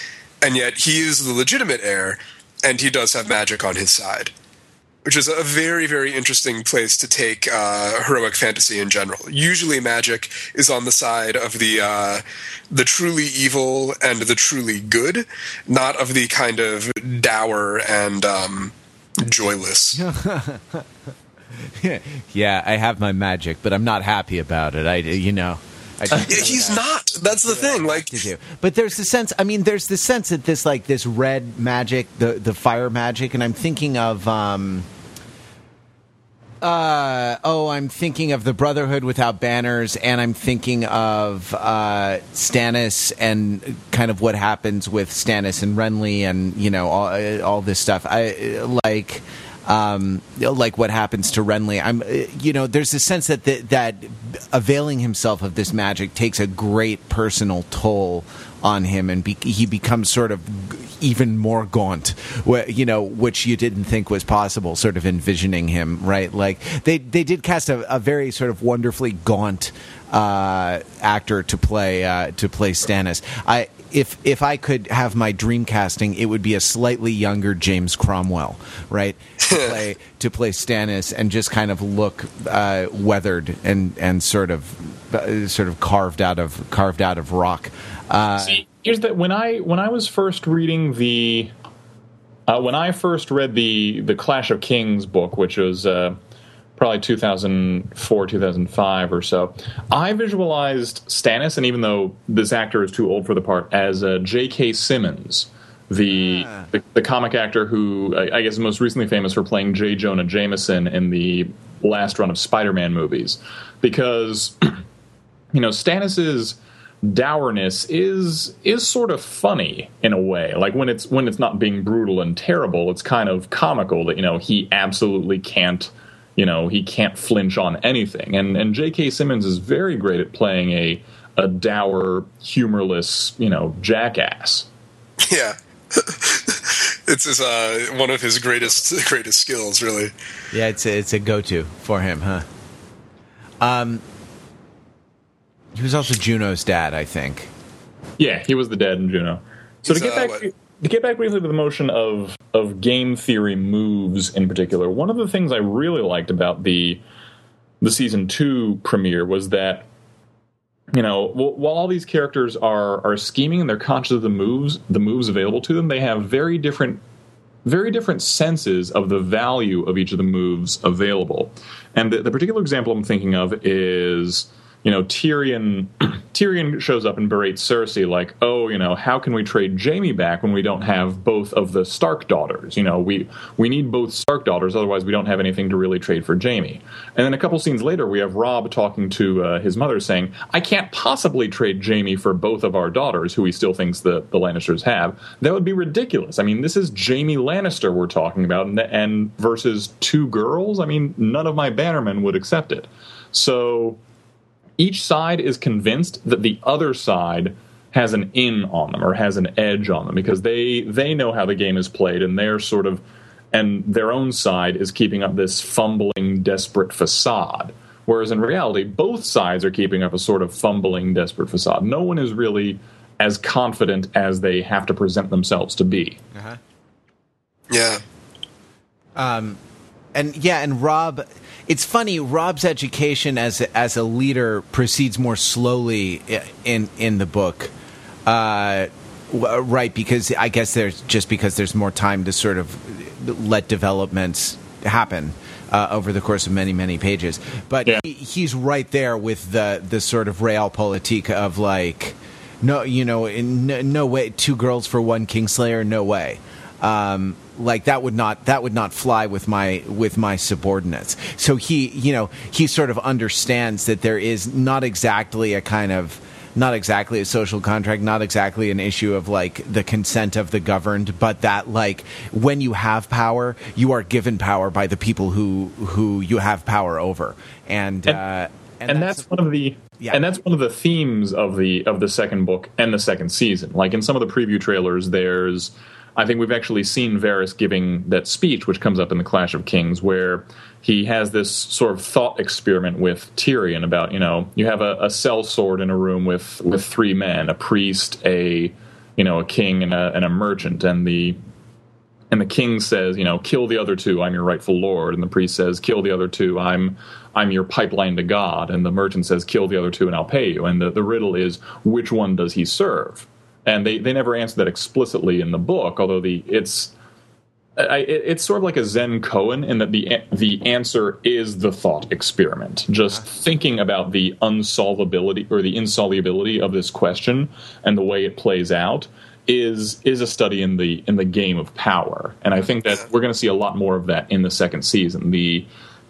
And yet he is the legitimate heir and he does have magic on his side which is a very, very interesting place to take uh, heroic fantasy in general. Usually, magic is on the side of the uh, the truly evil and the truly good, not of the kind of dour and um, joyless. yeah, I have my magic, but I'm not happy about it. I, you know. Yeah, he's not. That's the thing. Like, but there's the sense. I mean, there's the sense that this, like, this red magic, the the fire magic, and I'm thinking of, um, uh, oh, I'm thinking of the Brotherhood without banners, and I'm thinking of uh, Stannis and kind of what happens with Stannis and Renly, and you know all all this stuff. I like. Um, like what happens to Renly. I'm, you know, there's a sense that the, that availing himself of this magic takes a great personal toll on him, and be, he becomes sort of even more gaunt, you know, which you didn't think was possible. Sort of envisioning him, right? Like they they did cast a, a very sort of wonderfully gaunt uh, actor to play uh, to play Stannis. I if if I could have my dream casting, it would be a slightly younger James Cromwell, right? To play to play Stannis and just kind of look uh, weathered and and sort of uh, sort of carved out of carved out of rock. Uh, See, here's that when I when I was first reading the uh, when I first read the the Clash of Kings book, which was uh, probably 2004 2005 or so i visualized stannis and even though this actor is too old for the part as uh, j.k simmons the, ah. the, the comic actor who I, I guess is most recently famous for playing j jonah jameson in the last run of spider-man movies because you know stannis's dourness is is sort of funny in a way. Like when it's when it's not being brutal and terrible, it's kind of comical that you know he absolutely can't you know he can't flinch on anything. And and J.K. Simmons is very great at playing a a dour, humorless, you know, jackass. Yeah. it's his, uh, one of his greatest greatest skills, really. Yeah, it's a, it's a go to for him, huh? Um, he was also Juno's dad, I think. Yeah, he was the dad in Juno. So He's, to get uh, back to, to get back briefly to the motion of of game theory moves in particular, one of the things I really liked about the the season two premiere was that you know while all these characters are are scheming and they're conscious of the moves the moves available to them, they have very different very different senses of the value of each of the moves available. And the, the particular example I'm thinking of is you know, Tyrion Tyrion shows up and berates Cersei like, "Oh, you know, how can we trade Jaime back when we don't have both of the Stark daughters? You know, we we need both Stark daughters, otherwise we don't have anything to really trade for Jaime." And then a couple scenes later, we have Robb talking to uh, his mother, saying, "I can't possibly trade Jaime for both of our daughters, who he still thinks the the Lannisters have. That would be ridiculous. I mean, this is Jaime Lannister we're talking about, and, and versus two girls. I mean, none of my bannermen would accept it." So each side is convinced that the other side has an in on them or has an edge on them because they they know how the game is played and they're sort of and their own side is keeping up this fumbling desperate facade Whereas in reality, both sides are keeping up a sort of fumbling, desperate facade. No one is really as confident as they have to present themselves to be. Uh-huh. Yeah. Um, and yeah, and Robb, It's funny. Robb's education as a, as a leader proceeds more slowly in in the book, uh, right? Because I guess there's just because there's more time to sort of let developments happen. Uh, over the course of many many pages, but Yeah. he, he's right there with the the sort of realpolitik of like, no, you know, in no, no way, two girls for one Kingslayer, no way. Um, like that would not that would not fly with my with my subordinates. So he, you know, he sort of understands that there is not exactly a kind of not exactly a social contract, not exactly an issue of like the consent of the governed, but that like when you have power, you are given power by the people who who you have power over, and And- uh, and, that's, one of the Yeah. and that's one of the themes of the of the second book and the second season. Like in some of the preview trailers, there's I think we've actually seen Varys giving that speech, which comes up in the Clash of Kings, where he has this sort of thought experiment with Tyrion about you know you have a, a sellsword in a room with with three men, a priest, a you know a king, and a, and a merchant, and the and the king says, you know, kill the other two, I'm your rightful lord. And the priest says, kill the other two, I'm I'm your pipeline to God. And the merchant says, kill the other two and I'll pay you. And the, the riddle is, which one does he serve? And they, they never answer that explicitly in the book, although the it's I, it- it's sort of like a Zen koan in that the the answer is the thought experiment. Just thinking about the unsolvability or the insolubility of this question and the way it plays out is is a study in the in the game of power. And I think that we're going to see a lot more of that in the second season. The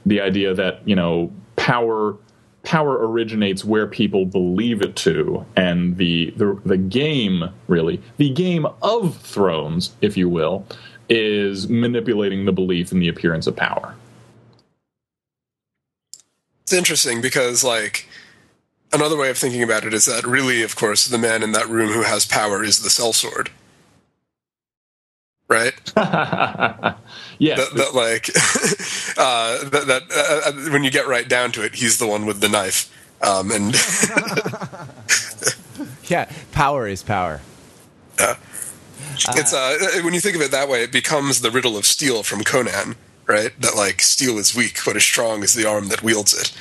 the idea that you know power power originates where people believe it to and the, the the game really the game of thrones if you will is manipulating the belief in the appearance of power It's interesting because, like, another way of thinking about it is that really, of course, the man in that room who has power is the sellsword. Right? yes That, that like, uh, that, that uh, uh, when you get right down to it, he's the one with the knife. Um, and yeah, power is power. it's uh, when you think of it that way, it becomes the riddle of steel from Conan, right? That like steel is weak, but as strong as the arm that wields it.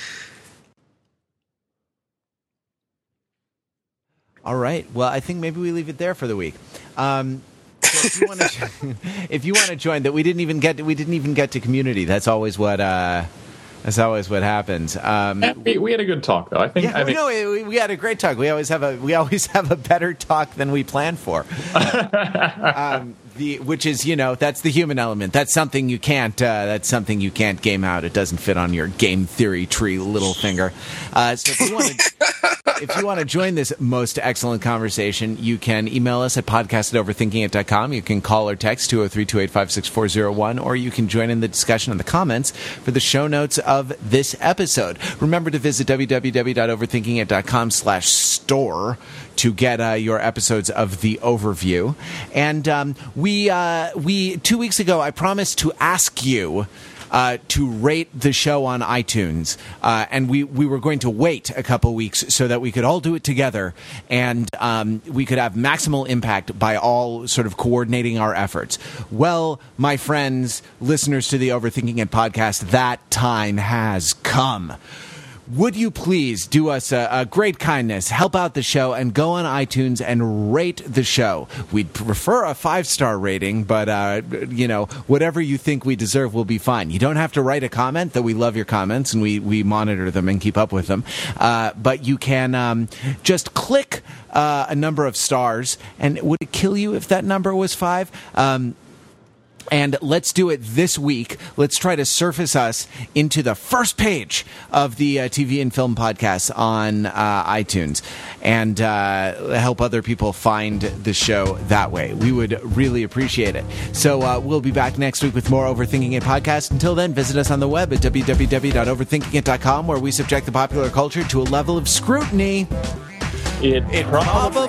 All right. Well, I think maybe we leave it there for the week. Um, so if you want to, if you want to join, that we didn't even get, we didn't even get to community. That's always what, uh, that's always what happens. Um, we, we had a good talk though i think yeah, i think no, we, we had a great talk. We always have a, we always have a better talk than we plan for. um, the which is you know that's the human element. That's something you can't. Uh, that's something you can't game out. It doesn't fit on your game theory tree, Littlefinger. Uh, so if you want to, if you want to join this most excellent conversation, you can email us at podcast at overthinkingit.com. You can call or text 203-285-6401, or you can join in the discussion in the comments for the show notes of this episode. Remember to visit www.overthinkingit.com slash store to get uh, your episodes of the overview. And um, we, uh, we two weeks ago, I promised to ask you uh, to rate the show on iTunes, uh, and we we were going to wait a couple weeks so that we could all do it together, and um, we could have maximal impact by all sort of coordinating our efforts. Well, my friends, listeners to the Overthinking It podcast, that time has come would you please do us a, a great kindness, help out the show, and go on iTunes and rate the show? We'd prefer a five star rating, but uh, you know whatever you think we deserve will be fine. You don't have to write a comment, though we love your comments and we we monitor them and keep up with them. Uh, but you can um, just click uh, a number of stars, and would it kill you if that number was five? Um, and let's do it this week. Let's try to surface us into the first page of the uh, TV and film podcast on uh, iTunes and uh, help other people find the show that way. We would really appreciate it. So uh, we'll be back next week with more Overthinking It podcast. Until then, visit us on the web at www.overthinkingit.com where we subject the popular culture to a level of scrutiny it, it probably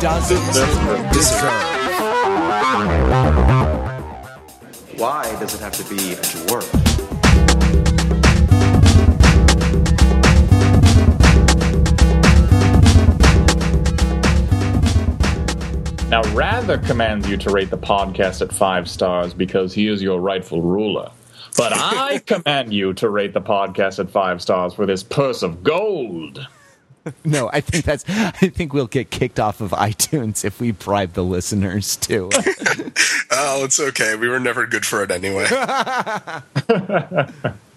doesn't deserve. Why does it have to be a dwarf? Now, Wrather commands you to rate the podcast at five stars because he is your rightful ruler. But I command you to rate the podcast at five stars for this purse of gold. No, I think that's. I think we'll get kicked off of iTunes if we bribe the listeners too. Oh, it's okay. We were never good for it anyway.